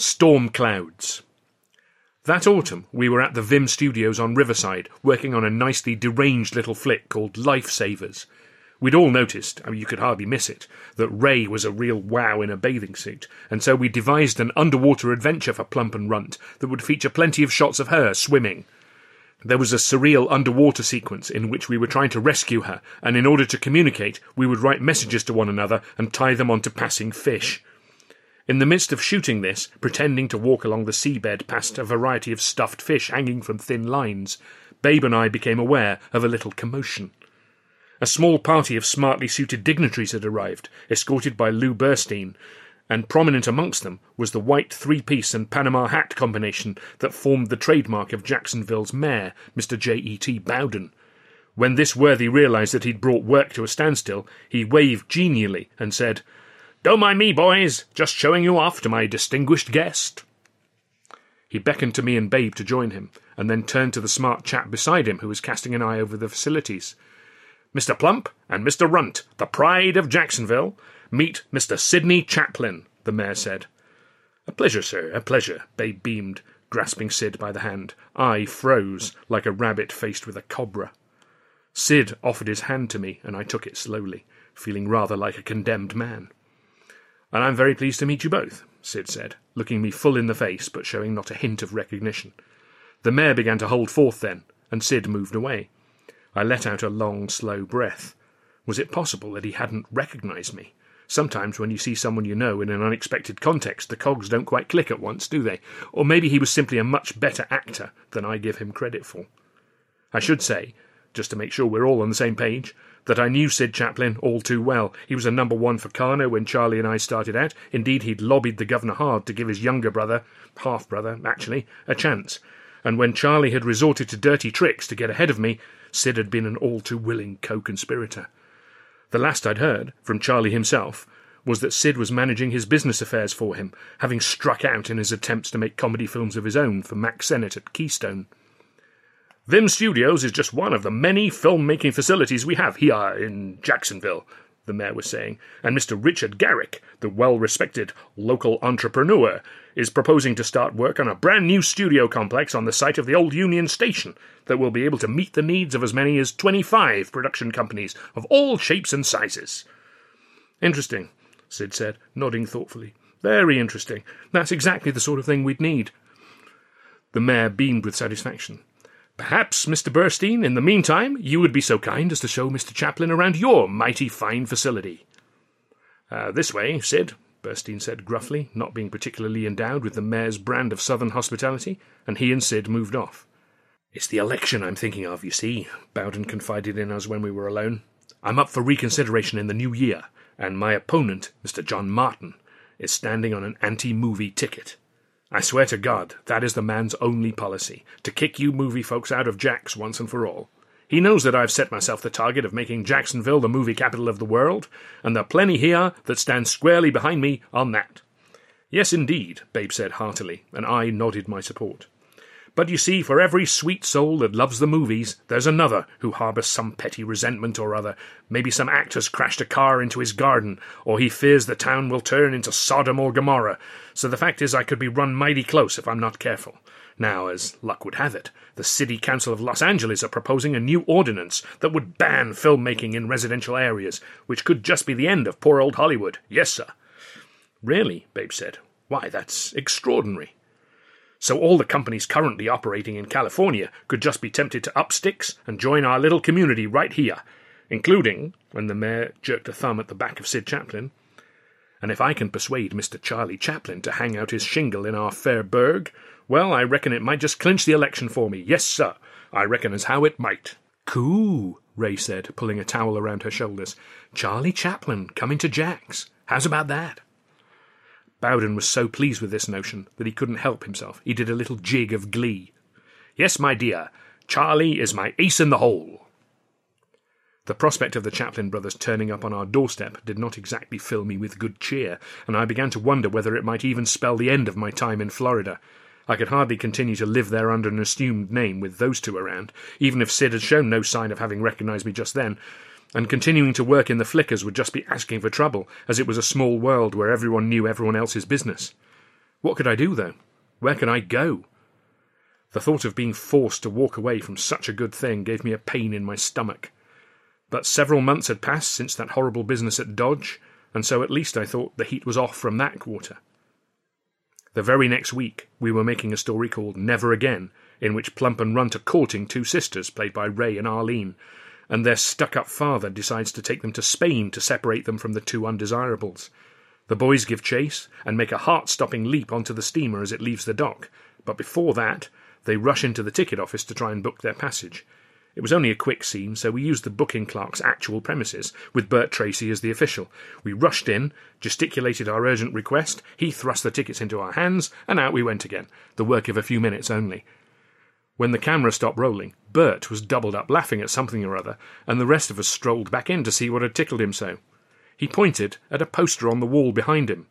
Storm Clouds. That autumn, we were at the Vim Studios on Riverside, working on a nicely deranged little flick called Lifesavers. We'd all noticed, I mean, you could hardly miss it, that Ray was a real wow in a bathing suit, and so we devised an underwater adventure for Plump and Runt that would feature plenty of shots of her swimming. There was a surreal underwater sequence in which we were trying to rescue her, and in order to communicate, we would write messages to one another and tie them onto passing fish. In the midst of shooting this, pretending to walk along the seabed past a variety of stuffed fish hanging from thin lines, Babe and I became aware of a little commotion. A small party of smartly suited dignitaries had arrived, escorted by Lou Burstein, and prominent amongst them was the white three piece and Panama hat combination that formed the trademark of Jacksonville's mayor, Mr. J. E. T. Bowden. When this worthy realized that he'd brought work to a standstill, he waved genially and said, Don't mind me, boys, just showing you off to my distinguished guest. He beckoned to me and Babe to join him, and then turned to the smart chap beside him who was casting an eye over the facilities. Mr. Plump and Mr. Runt, the pride of Jacksonville, meet Mr. Sydney Chaplin, the mayor said. A pleasure, sir, a pleasure, Babe beamed, grasping Syd by the hand. I froze like a rabbit faced with a cobra. Syd offered his hand to me, and I took it slowly, feeling rather like a condemned man. And I'm very pleased to meet you both, Syd said, looking me full in the face, but showing not a hint of recognition. The mayor began to hold forth then, and Syd moved away. I let out a long, slow breath. Was it possible that he hadn't recognized me? Sometimes when you see someone you know in an unexpected context, the cogs don't quite click at once, do they? Or maybe he was simply a much better actor than I give him credit for. I should say, just to make sure we're all on the same page, that I knew Syd Chaplin all too well. He was a number one for Karno when Charlie and I started out. Indeed, he'd lobbied the governor hard to give his younger brother, half brother, actually, a chance. And when Charlie had resorted to dirty tricks to get ahead of me, Syd had been an all too willing co conspirator. The last I'd heard, from Charlie himself, was that Syd was managing his business affairs for him, having struck out in his attempts to make comedy films of his own for Mack Sennett at Keystone. Vim Studios is just one of the many film-making facilities we have here in Jacksonville, the mayor was saying, and Mr. Richard Garrick, the well-respected local entrepreneur, is proposing to start work on a brand new studio complex on the site of the old Union Station that will be able to meet the needs of as many as 25 production companies of all shapes and sizes. Interesting, Syd said, nodding thoughtfully. Very interesting. That's exactly the sort of thing we'd need. The mayor beamed with satisfaction. Perhaps, Mr. Burstein, in the meantime, you would be so kind as to show Mr. Chaplin around your mighty fine facility. Uh, this way, Syd, Burstein said gruffly, not being particularly endowed with the mayor's brand of southern hospitality, and he and Syd moved off. It's the election I'm thinking of, you see, Bowden confided in us when we were alone. I'm up for reconsideration in the new year, and my opponent, Mr. John Martin, is standing on an anti movie ticket. I swear to God, that is the man's only policy to kick you movie folks out of Jack's once and for all. He knows that I've set myself the target of making Jacksonville the movie capital of the world, and there are plenty here that stand squarely behind me on that. Yes, indeed, Babe said heartily, and I nodded my support. But you see, for every sweet soul that loves the movies, there's another who harbours some petty resentment or other. Maybe some actor's crashed a car into his garden, or he fears the town will turn into Sodom or Gomorrah. So the fact is, I could be run mighty close if I'm not careful. Now, as luck would have it, the City Council of Los Angeles are proposing a new ordinance that would ban filmmaking in residential areas, which could just be the end of poor old Hollywood. Yes, sir. Really? Babe said. Why, that's extraordinary. So all the companies currently operating in California could just be tempted to up sticks and join our little community right here, including, and the mayor jerked a thumb at the back of Syd Chaplin, And if I can persuade Mr. Charlie Chaplin to hang out his shingle in our fair burg, well, I reckon it might just clinch the election for me. Yes, sir, I reckon as how it might. Coo, Ray said, pulling a towel around her shoulders. Charlie Chaplin coming to Jack's. How's about that? Bowden was so pleased with this notion that he couldn't help himself. He did a little jig of glee. Yes, my dear, Charlie is my ace in the hole. The prospect of the Chaplin brothers turning up on our doorstep did not exactly fill me with good cheer, and I began to wonder whether it might even spell the end of my time in Florida. I could hardly continue to live there under an assumed name with those two around, even if Syd had shown no sign of having recognized me just then, and continuing to work in the flickers would just be asking for trouble, as it was a small world where everyone knew everyone else's business. What could I do, though? Where could I go? The thought of being forced to walk away from such a good thing gave me a pain in my stomach. But several months had passed since that horrible business at Dodge, and so at least I thought the heat was off from that quarter. The very next week, we were making a story called Never Again, in which Plump and Runt are courting two sisters, played by Ray and Arlene, and their stuck up father decides to take them to Spain to separate them from the two undesirables. The boys give chase and make a heart stopping leap onto the steamer as it leaves the dock, but before that, they rush into the ticket office to try and book their passage. It was only a quick scene, so we used the booking clerk's actual premises, with Bert Tracy as the official. We rushed in, gesticulated our urgent request, he thrust the tickets into our hands, and out we went again, the work of a few minutes only. When the camera stopped rolling, Bert was doubled up laughing at something or other, and the rest of us strolled back in to see what had tickled him so. He pointed at a poster on the wall behind him.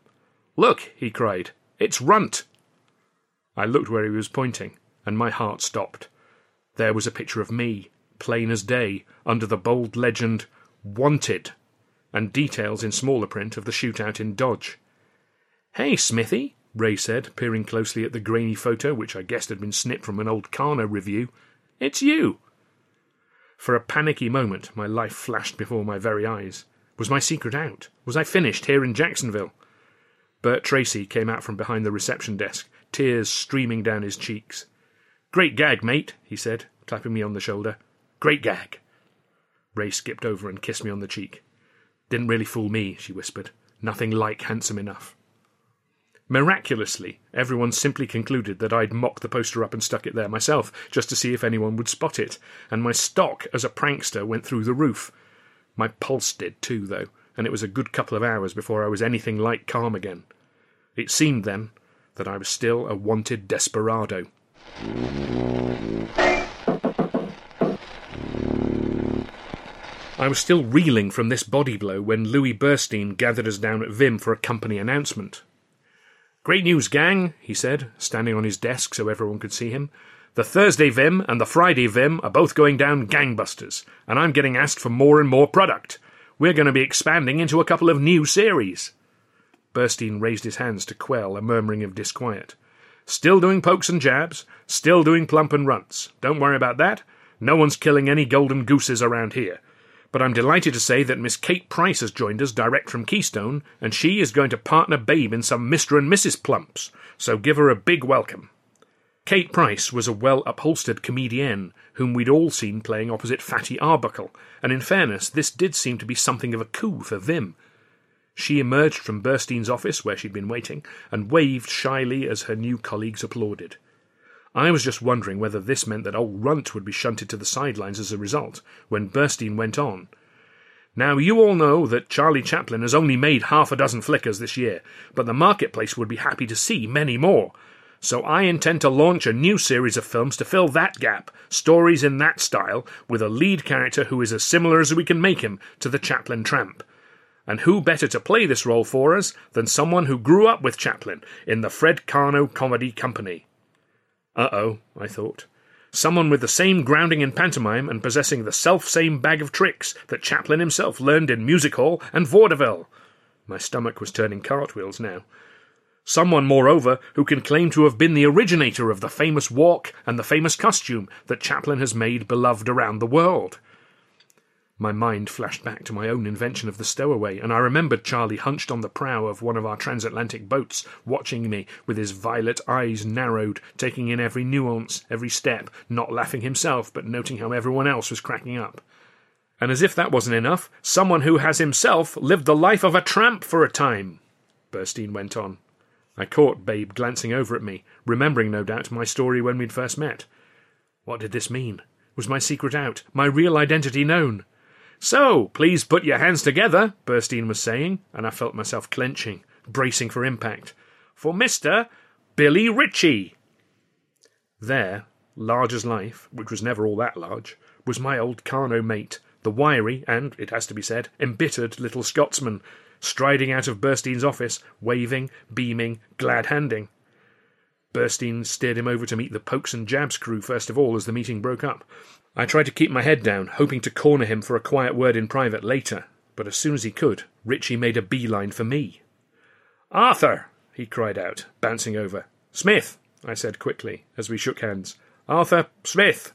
Look, he cried, it's Runt. I looked where he was pointing, and my heart stopped. There was a picture of me, plain as day, under the bold legend, Wanted, and details in smaller print of the shootout in Dodge. Hey, Smithy, Ray said, peering closely at the grainy photo, which I guessed had been snipped from an old Karno review. It's you! For a panicky moment, my life flashed before my very eyes. Was my secret out? Was I finished here in Jacksonville? Bert Tracy came out from behind the reception desk, tears streaming down his cheeks. Great gag, mate, he said, clapping me on the shoulder. Great gag. Ray skipped over and kissed me on the cheek. Didn't really fool me, she whispered. Nothing like handsome enough. Miraculously, everyone simply concluded that I'd mocked the poster up and stuck it there myself, just to see if anyone would spot it, and my stock as a prankster went through the roof. My pulse did too, though, and it was a good couple of hours before I was anything like calm again. It seemed then that I was still a wanted desperado. I was still reeling from this body blow when Louis Burstein gathered us down at Vim for a company announcement. Great news, gang, he said, standing on his desk so everyone could see him. The Thursday Vim and the Friday Vim are both going down gangbusters, and I'm getting asked for more and more product. We're going to be expanding into a couple of new series. Burstein raised his hands to quell a murmuring of disquiet. Still doing pokes and jabs, still doing plump and runts. Don't worry about that. No one's killing any golden gooses around here. But I'm delighted to say that Miss Kate Price has joined us direct from Keystone, and she is going to partner Babe in some Mr. and Mrs. Plumps, so give her a big welcome. Kate Price was a well upholstered comedienne whom we'd all seen playing opposite Fatty Arbuckle, and in fairness, this did seem to be something of a coup for Vim. She emerged from Burstein's office, where she'd been waiting, and waved shyly as her new colleagues applauded. I was just wondering whether this meant that old Runt would be shunted to the sidelines as a result, when Burstein went on. Now, you all know that Charlie Chaplin has only made half a dozen flickers this year, but the marketplace would be happy to see many more. So I intend to launch a new series of films to fill that gap, stories in that style, with a lead character who is as similar as we can make him to the Chaplin tramp. And who better to play this role for us than someone who grew up with Chaplin in the Fred Karno Comedy Company? Uh oh, I thought. Someone with the same grounding in pantomime and possessing the self same bag of tricks that Chaplin himself learned in music hall and vaudeville. My stomach was turning cartwheels now. Someone, moreover, who can claim to have been the originator of the famous walk and the famous costume that Chaplin has made beloved around the world. My mind flashed back to my own invention of the stowaway, and I remembered Charlie hunched on the prow of one of our transatlantic boats, watching me with his violet eyes narrowed, taking in every nuance, every step, not laughing himself, but noting how everyone else was cracking up. And as if that wasn't enough, someone who has himself lived the life of a tramp for a time. Burstein went on. I caught Babe glancing over at me, remembering no doubt my story when we'd first met. What did this mean? Was my secret out? My real identity known? So, please put your hands together, Burstein was saying, and I felt myself clenching, bracing for impact. For Mr. Billy Ritchie. There, large as life, which was never all that large, was my old Karno mate, the wiry and, it has to be said, embittered little Scotsman, striding out of Burstein's office, waving, beaming, glad handing. Burstein steered him over to meet the Pokes and Jabs crew first of all as the meeting broke up. I tried to keep my head down, hoping to corner him for a quiet word in private later, but as soon as he could, Ritchie made a beeline for me. Arthur! he cried out, bouncing over. Smith! I said quickly, as we shook hands. Arthur Smith!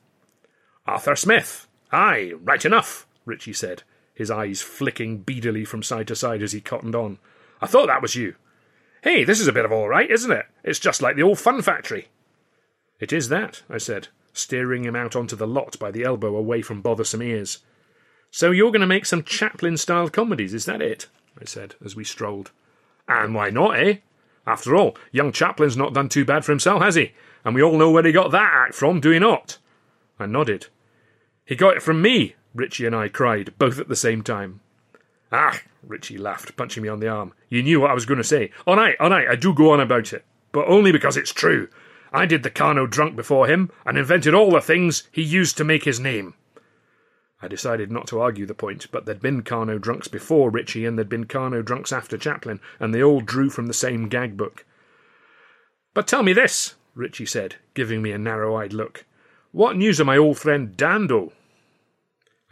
Arthur Smith! Aye, right enough, Ritchie said, his eyes flicking beadily from side to side as he cottoned on. I thought that was you. Hey, this is a bit of all right, isn't it? It's just like the old fun factory. It is that, I said, steering him out onto the lot by the elbow away from bothersome ears. So you're going to make some Chaplin style comedies, is that it? I said, as we strolled. And why not, eh? After all, young Chaplin's not done too bad for himself, has he? And we all know where he got that act from, do we not? I nodded. He got it from me, Ritchie and I cried, both at the same time. Ah, Ritchie laughed, punching me on the arm. You knew what I was going to say. All right, all right, I do go on about it. But only because it's true. I did the Karno drunk before him, and invented all the things he used to make his name. I decided not to argue the point, but there'd been Karno drunks before Ritchie, and there'd been Karno drunks after Chaplin, and they all drew from the same gag book. But tell me this, Ritchie said, giving me a narrow eyed look. What news of my old friend Dandoe?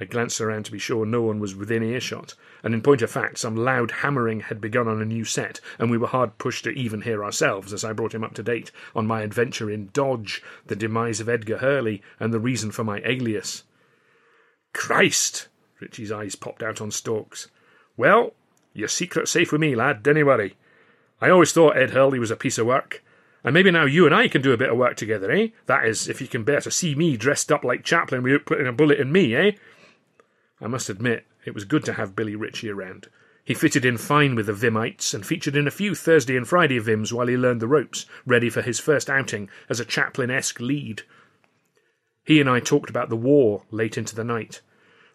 I glanced around to be sure no one was within earshot, and in point of fact, some loud hammering had begun on a new set, and we were hard pushed to even hear ourselves as I brought him up to date on my adventure in Dodge, the demise of Edgar Hurley, and the reason for my alias. Christ! Ritchie's eyes popped out on stalks. Well, your secret's safe with me, lad, dinna worry. I always thought Ed Hurley was a piece of work. And maybe now you and I can do a bit of work together, eh? That is, if you can bear to see me dressed up like Chaplin without putting a bullet in me, eh? I must admit, it was good to have Billy Ritchie around. He fitted in fine with the Vimites and featured in a few Thursday and Friday Vims while he learned the ropes, ready for his first outing as a Chaplin esque lead. He and I talked about the war late into the night.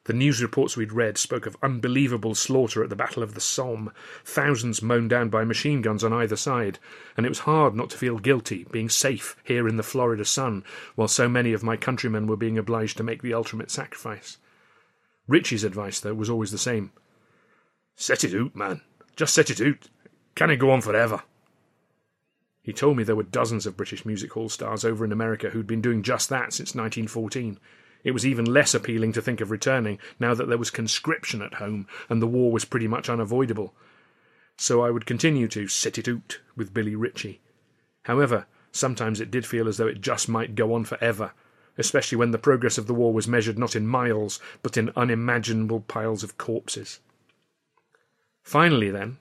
The news reports we'd read spoke of unbelievable slaughter at the Battle of the Somme, thousands mown down by machine guns on either side, and it was hard not to feel guilty being safe here in the Florida sun while so many of my countrymen were being obliged to make the ultimate sacrifice. Ritchie's advice, though, was always the same. Set it out, man. Just set it out. Can it go on forever? He told me there were dozens of British music hall stars over in America who'd been doing just that since 1914. It was even less appealing to think of returning now that there was conscription at home and the war was pretty much unavoidable. So I would continue to sit it out with Billy Ritchie. However, sometimes it did feel as though it just might go on forever, especially when the progress of the war was measured not in miles, but in unimaginable piles of corpses. Finally, then,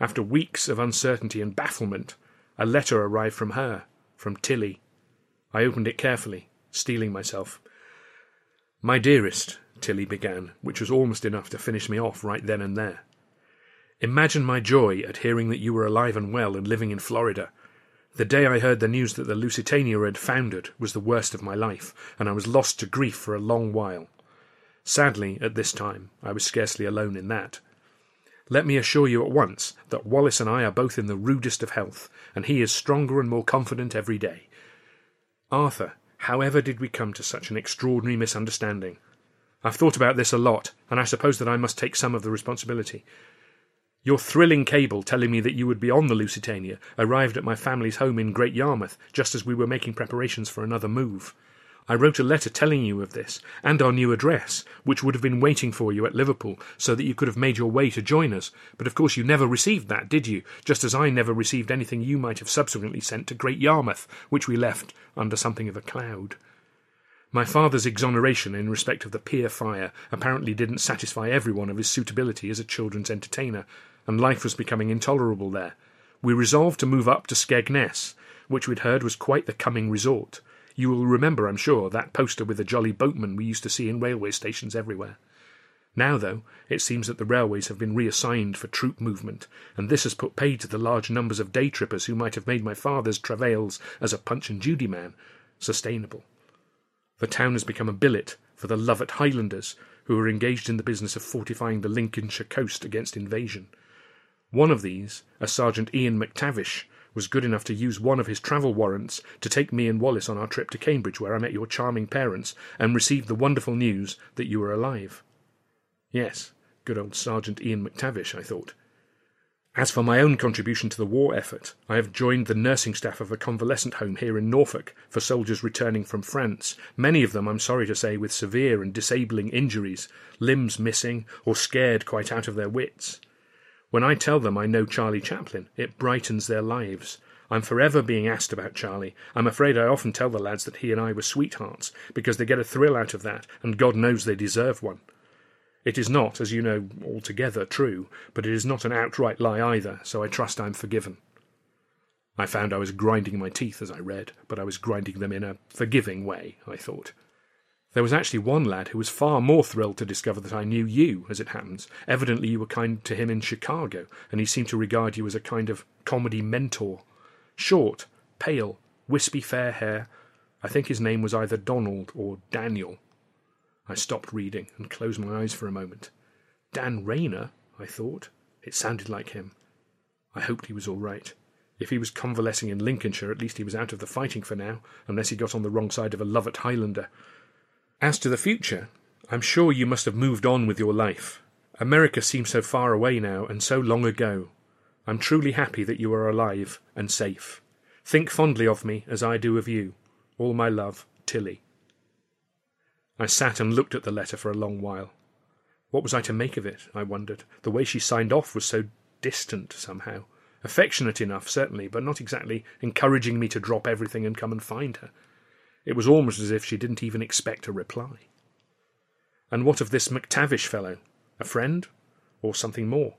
after weeks of uncertainty and bafflement, a letter arrived from her, from Tilly. I opened it carefully, steeling myself. My dearest, Tilly began, which was almost enough to finish me off right then and there. Imagine my joy at hearing that you were alive and well and living in Florida. The day I heard the news that the Lusitania had foundered was the worst of my life, and I was lost to grief for a long while. Sadly, at this time, I was scarcely alone in that. Let me assure you at once that Wallace and I are both in the rudest of health, and he is stronger and more confident every day. Arthur, however did we come to such an extraordinary misunderstanding? I've thought about this a lot, and I suppose that I must take some of the responsibility. Your thrilling cable telling me that you would be on the Lusitania arrived at my family's home in Great Yarmouth just as we were making preparations for another move. I wrote a letter telling you of this, and our new address, which would have been waiting for you at Liverpool, so that you could have made your way to join us. But of course you never received that, did you? Just as I never received anything you might have subsequently sent to Great Yarmouth, which we left under something of a cloud. My father's exoneration in respect of the pier fire apparently didn't satisfy everyone of his suitability as a children's entertainer, and life was becoming intolerable there. We resolved to move up to Skegness, which we'd heard was quite the coming resort. You will remember, I'm sure, that poster with the jolly boatman we used to see in railway stations everywhere. Now, though, it seems that the railways have been reassigned for troop movement, and this has put paid to the large numbers of day trippers who might have made my father's travails as a Punch and Judy man sustainable. The town has become a billet for the Lovat Highlanders, who are engaged in the business of fortifying the Lincolnshire coast against invasion. One of these, a Sergeant Ian McTavish, was good enough to use one of his travel warrants to take me and Wallace on our trip to Cambridge, where I met your charming parents and received the wonderful news that you were alive. Yes, good old Sergeant Ian McTavish, I thought. As for my own contribution to the war effort, I have joined the nursing staff of a convalescent home here in Norfolk for soldiers returning from France, many of them, I'm sorry to say, with severe and disabling injuries, limbs missing, or scared quite out of their wits. When I tell them I know Charlie Chaplin, it brightens their lives. I'm forever being asked about Charlie. I'm afraid I often tell the lads that he and I were sweethearts, because they get a thrill out of that, and God knows they deserve one. It is not, as you know, altogether true, but it is not an outright lie either, so I trust I am forgiven. I found I was grinding my teeth as I read, but I was grinding them in a forgiving way, I thought. There was actually one lad who was far more thrilled to discover that I knew you, as it happens. Evidently you were kind to him in Chicago, and he seemed to regard you as a kind of comedy mentor. Short, pale, wispy fair hair. I think his name was either Donald or Daniel. I stopped reading and closed my eyes for a moment. Dan Rayner, I thought. It sounded like him. I hoped he was all right. If he was convalescing in Lincolnshire, at least he was out of the fighting for now, unless he got on the wrong side of a Lovat Highlander. As to the future, I'm sure you must have moved on with your life. America seems so far away now and so long ago. I'm truly happy that you are alive and safe. Think fondly of me as I do of you. All my love, Tilly. I sat and looked at the letter for a long while. What was I to make of it, I wondered. The way she signed off was so distant, somehow. Affectionate enough, certainly, but not exactly encouraging me to drop everything and come and find her. It was almost as if she didn't even expect a reply. And what of this McTavish fellow? A friend? Or something more?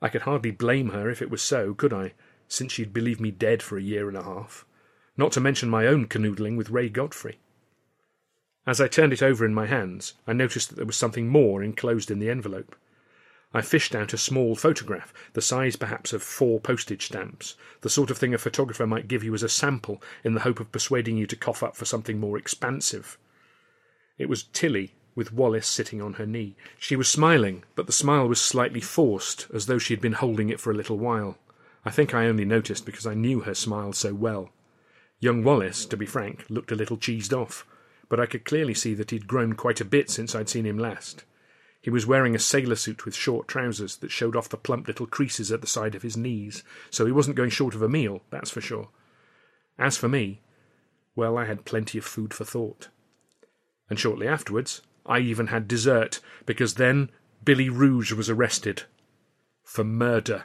I could hardly blame her if it was so, could I, since she'd believed me dead for a year and a half? Not to mention my own canoodling with Ray Godfrey. As I turned it over in my hands, I noticed that there was something more enclosed in the envelope. I fished out a small photograph, the size perhaps of four postage stamps, the sort of thing a photographer might give you as a sample in the hope of persuading you to cough up for something more expansive. It was Tilly, with Wallace sitting on her knee. She was smiling, but the smile was slightly forced, as though she had been holding it for a little while. I think I only noticed because I knew her smile so well. Young Wallace, to be frank, looked a little cheesed off but I could clearly see that he'd grown quite a bit since I'd seen him last. He was wearing a sailor suit with short trousers that showed off the plump little creases at the side of his knees, so he wasn't going short of a meal, that's for sure. As for me, well, I had plenty of food for thought. And shortly afterwards, I even had dessert, because then Billy Ruge was arrested. For murder.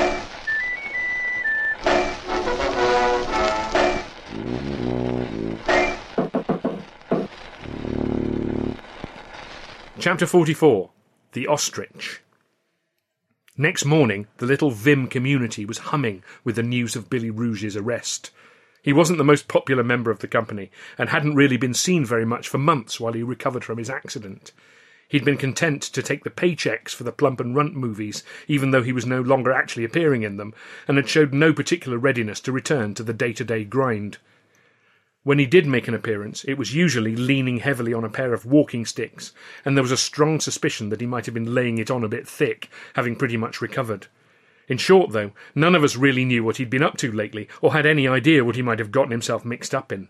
Chapter 44 The Ostrich. Next morning, the little Vim community was humming with the news of Billy Ruge's arrest. He wasn't the most popular member of the company, and hadn't really been seen very much for months while he recovered from his accident. He'd been content to take the paychecks for the Plump and Runt movies, even though he was no longer actually appearing in them, and had showed no particular readiness to return to the day to day grind. When he did make an appearance, it was usually leaning heavily on a pair of walking sticks, and there was a strong suspicion that he might have been laying it on a bit thick, having pretty much recovered. In short, though, none of us really knew what he'd been up to lately, or had any idea what he might have gotten himself mixed up in.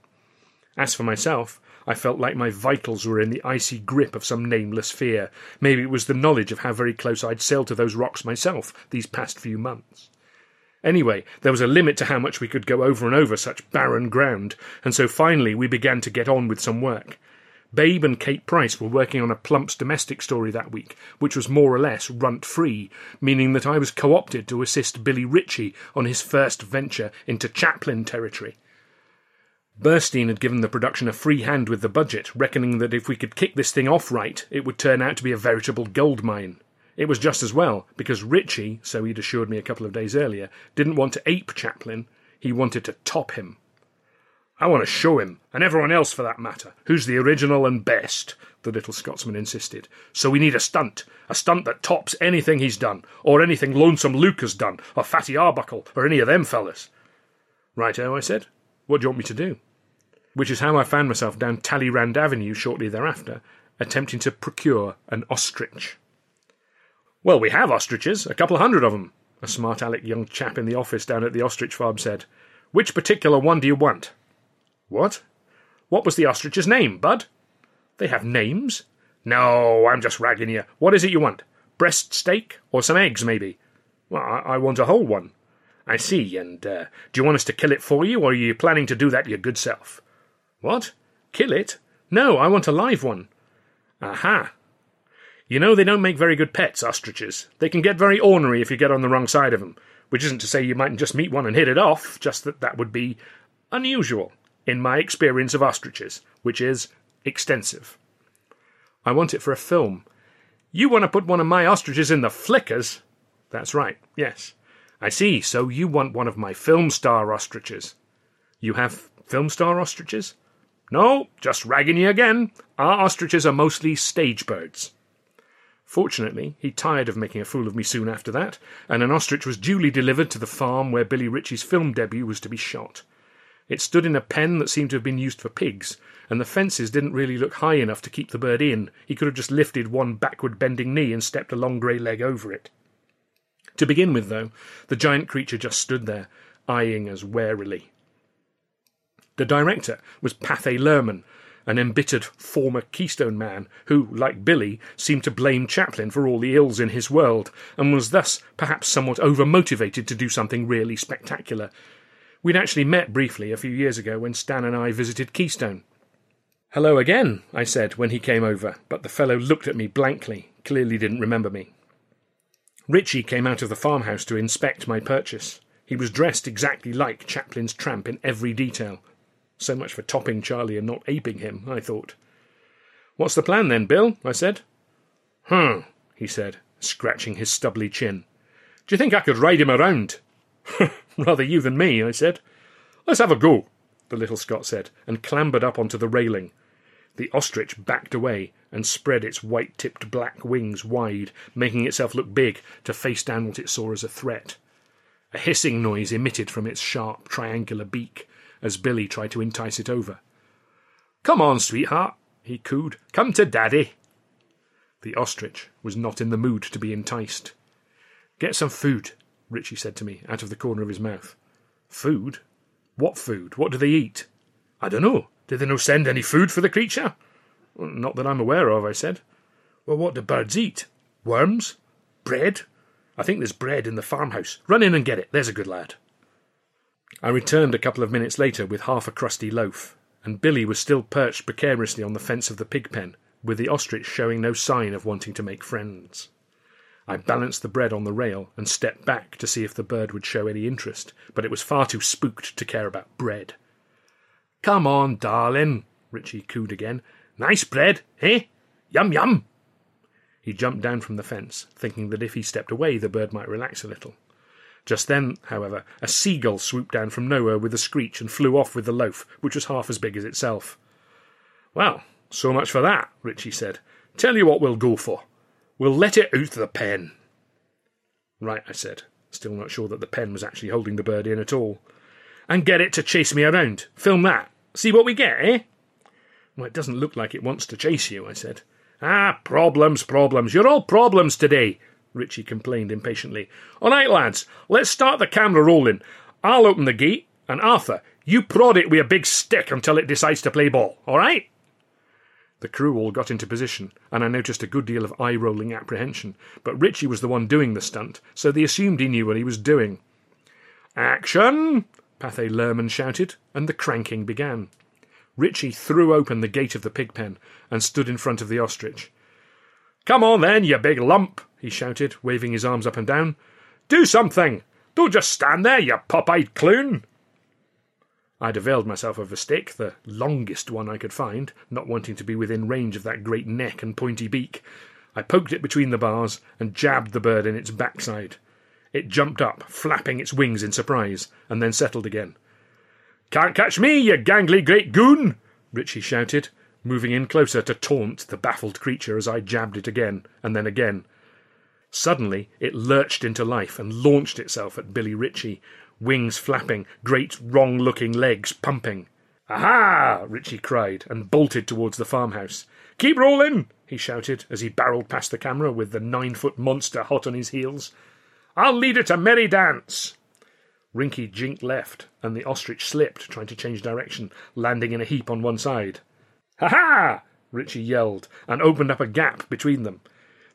As for myself, I felt like my vitals were in the icy grip of some nameless fear. Maybe it was the knowledge of how very close I'd sailed to those rocks myself these past few months. Anyway, there was a limit to how much we could go over and over such barren ground, and so finally we began to get on with some work. Babe and Kate Price were working on a Plumps domestic story that week, which was more or less runt free, meaning that I was co opted to assist Billy Ritchie on his first venture into Chaplin territory. Burstein had given the production a free hand with the budget, reckoning that if we could kick this thing off right, it would turn out to be a veritable gold mine. It was just as well, because Ritchie, so he'd assured me a couple of days earlier, didn't want to ape Chaplin, he wanted to top him. I want to show him, and everyone else for that matter, who's the original and best, the little Scotsman insisted. So we need a stunt, a stunt that tops anything he's done, or anything Lonesome Luke has done, or Fatty Arbuckle, or any of them fellas. Righto, I said. What do you want me to do? Which is how I found myself down Talleyrand Avenue shortly thereafter, attempting to procure an ostrich. Well, we have ostriches, a couple of hundred of 'em. a smart aleck young chap in the office down at the ostrich farm said. Which particular one do you want? What? What was the ostrich's name, Bud? They have names? No, I'm just ragging you. What is it you want? Breast steak? Or some eggs, maybe? Well, I, I want a whole one. I see, and uh, do you want us to kill it for you, or are you planning to do that your good self? What? Kill it? No, I want a live one. Aha. You know they don't make very good pets, ostriches. They can get very ornery if you get on the wrong side of them, which isn't to say you mightn't just meet one and hit it off, just that that would be unusual in my experience of ostriches, which is extensive. I want it for a film. You want to put one of my ostriches in the flickers? That's right, yes. I see, so you want one of my film star ostriches. You have film star ostriches? No, just ragging you again. Our ostriches are mostly stage birds. Fortunately, he tired of making a fool of me soon after that, and an ostrich was duly delivered to the farm where Billy Ritchie's film debut was to be shot. It stood in a pen that seemed to have been used for pigs, and the fences didn't really look high enough to keep the bird in. He could have just lifted one backward bending knee and stepped a long grey leg over it. To begin with, though, the giant creature just stood there, eyeing us warily. The director was Pathé Lehrman, an embittered former Keystone man who, like Billy, seemed to blame Chaplin for all the ills in his world, and was thus perhaps somewhat over-motivated to do something really spectacular. We'd actually met briefly a few years ago when Stan and I visited Keystone. Hello again, I said when he came over, but the fellow looked at me blankly, clearly didn't remember me. Ritchie came out of the farmhouse to inspect my purchase. He was dressed exactly like Chaplin's tramp in every detail. So much for topping Charlie and not aping him, I thought. What's the plan then, Bill? I said. Hm, he said, scratching his stubbly chin. Do you think I could ride him around? Rather you than me, I said. Let's have a go, the little Scot said, and clambered up onto the railing. The ostrich backed away and spread its white tipped black wings wide, making itself look big to face down what it saw as a threat. A hissing noise emitted from its sharp, triangular beak as Billy tried to entice it over. Come on, sweetheart, he cooed. Come to daddy. The ostrich was not in the mood to be enticed. Get some food, Ritchie said to me, out of the corner of his mouth. Food? What food? What do they eat? I don't know. Did they no send any food for the creature? Not that I'm aware of, I said. Well, what do birds eat? Worms? Bread? I think there's bread in the farmhouse. Run in and get it, there's a good lad. I returned a couple of minutes later with half a crusty loaf, and Billy was still perched precariously on the fence of the pig pen, with the ostrich showing no sign of wanting to make friends. I balanced the bread on the rail and stepped back to see if the bird would show any interest, but it was far too spooked to care about bread. Come on, darling, Ritchie cooed again. Nice bread, eh? Yum yum! He jumped down from the fence, thinking that if he stepped away the bird might relax a little. Just then, however, a seagull swooped down from nowhere with a screech and flew off with the loaf, which was half as big as itself. Well, so much for that, Ritchie said. Tell you what we'll go for. We'll let it out the pen. Right, I said, still not sure that the pen was actually holding the bird in at all. And get it to chase me around. Film that. See what we get, eh? Well, it doesn't look like it wants to chase you, I said. Ah, problems, problems. You're all problems today, Ritchie complained impatiently. All right, lads, let's start the camera rolling. I'll open the gate, and Arthur, you prod it with a big stick until it decides to play ball, all right? The crew all got into position, and I noticed a good deal of eye rolling apprehension, but Ritchie was the one doing the stunt, so they assumed he knew what he was doing. Action! Pathé Lehrman shouted, and the cranking began. Ritchie threw open the gate of the pig pen and stood in front of the ostrich. Come on then, you big lump, he shouted, waving his arms up and down. Do something! Don't just stand there, you pop eyed clown! I'd availed myself of a stick, the longest one I could find, not wanting to be within range of that great neck and pointy beak. I poked it between the bars and jabbed the bird in its backside. It jumped up, flapping its wings in surprise, and then settled again. Can't catch me, you gangly great goon! Ritchie shouted, moving in closer to taunt the baffled creature as I jabbed it again, and then again. Suddenly it lurched into life and launched itself at Billy Ritchie, wings flapping, great wrong looking legs pumping. Aha! Ritchie cried, and bolted towards the farmhouse. Keep rolling! he shouted as he barreled past the camera with the nine foot monster hot on his heels. I'll lead it a merry dance! Rinky jinked left, and the ostrich slipped, trying to change direction, landing in a heap on one side. Ha ha! Ritchie yelled, and opened up a gap between them.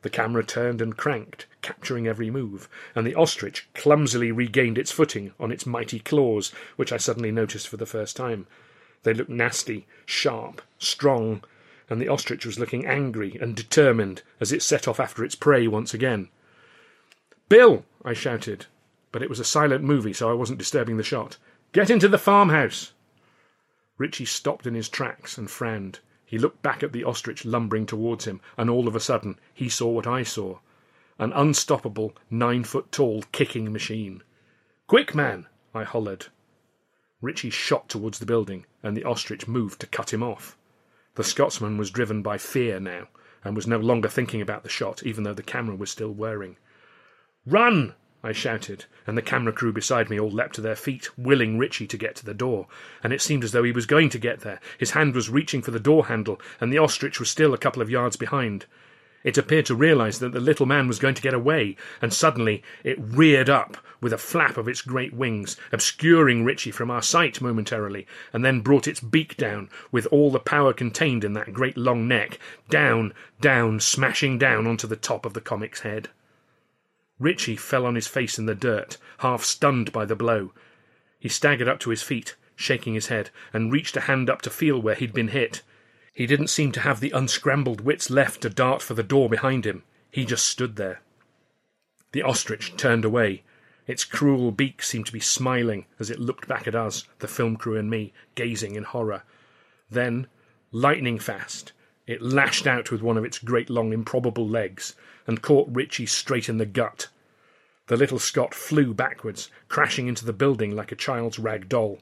The camera turned and cranked, capturing every move, and the ostrich clumsily regained its footing on its mighty claws, which I suddenly noticed for the first time. They looked nasty, sharp, strong, and the ostrich was looking angry and determined as it set off after its prey once again. Bill! I shouted, but it was a silent movie, so I wasn't disturbing the shot. Get into the farmhouse! Ritchie stopped in his tracks and frowned. He looked back at the ostrich lumbering towards him, and all of a sudden he saw what I saw an unstoppable, nine foot tall kicking machine. Quick, man! I hollered. Ritchie shot towards the building, and the ostrich moved to cut him off. The Scotsman was driven by fear now, and was no longer thinking about the shot, even though the camera was still whirring. Run! I shouted, and the camera crew beside me all leapt to their feet, willing Ritchie to get to the door, and it seemed as though he was going to get there. His hand was reaching for the door handle, and the ostrich was still a couple of yards behind. It appeared to realize that the little man was going to get away, and suddenly it reared up with a flap of its great wings, obscuring Ritchie from our sight momentarily, and then brought its beak down with all the power contained in that great long neck, down, down, smashing down onto the top of the comic's head. Ritchie fell on his face in the dirt, half stunned by the blow. He staggered up to his feet, shaking his head, and reached a hand up to feel where he'd been hit. He didn't seem to have the unscrambled wits left to dart for the door behind him. He just stood there. The ostrich turned away. Its cruel beak seemed to be smiling as it looked back at us, the film crew and me, gazing in horror. Then, lightning fast, it lashed out with one of its great long improbable legs and caught Ritchie straight in the gut. The little Scot flew backwards, crashing into the building like a child's rag doll,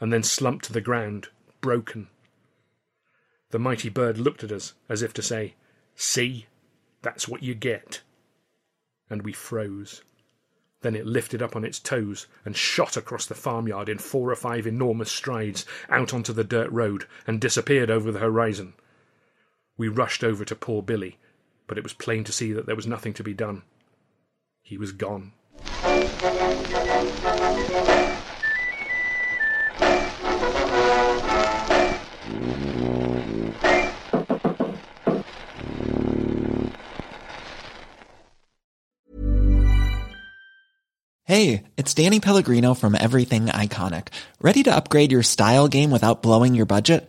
and then slumped to the ground, broken. The mighty bird looked at us as if to say, See, that's what you get. And we froze. Then it lifted up on its toes and shot across the farmyard in four or five enormous strides out onto the dirt road and disappeared over the horizon. We rushed over to poor Billy, but it was plain to see that there was nothing to be done. He was gone. Hey, it's Danny Pellegrino from Everything Iconic. Ready to upgrade your style game without blowing your budget?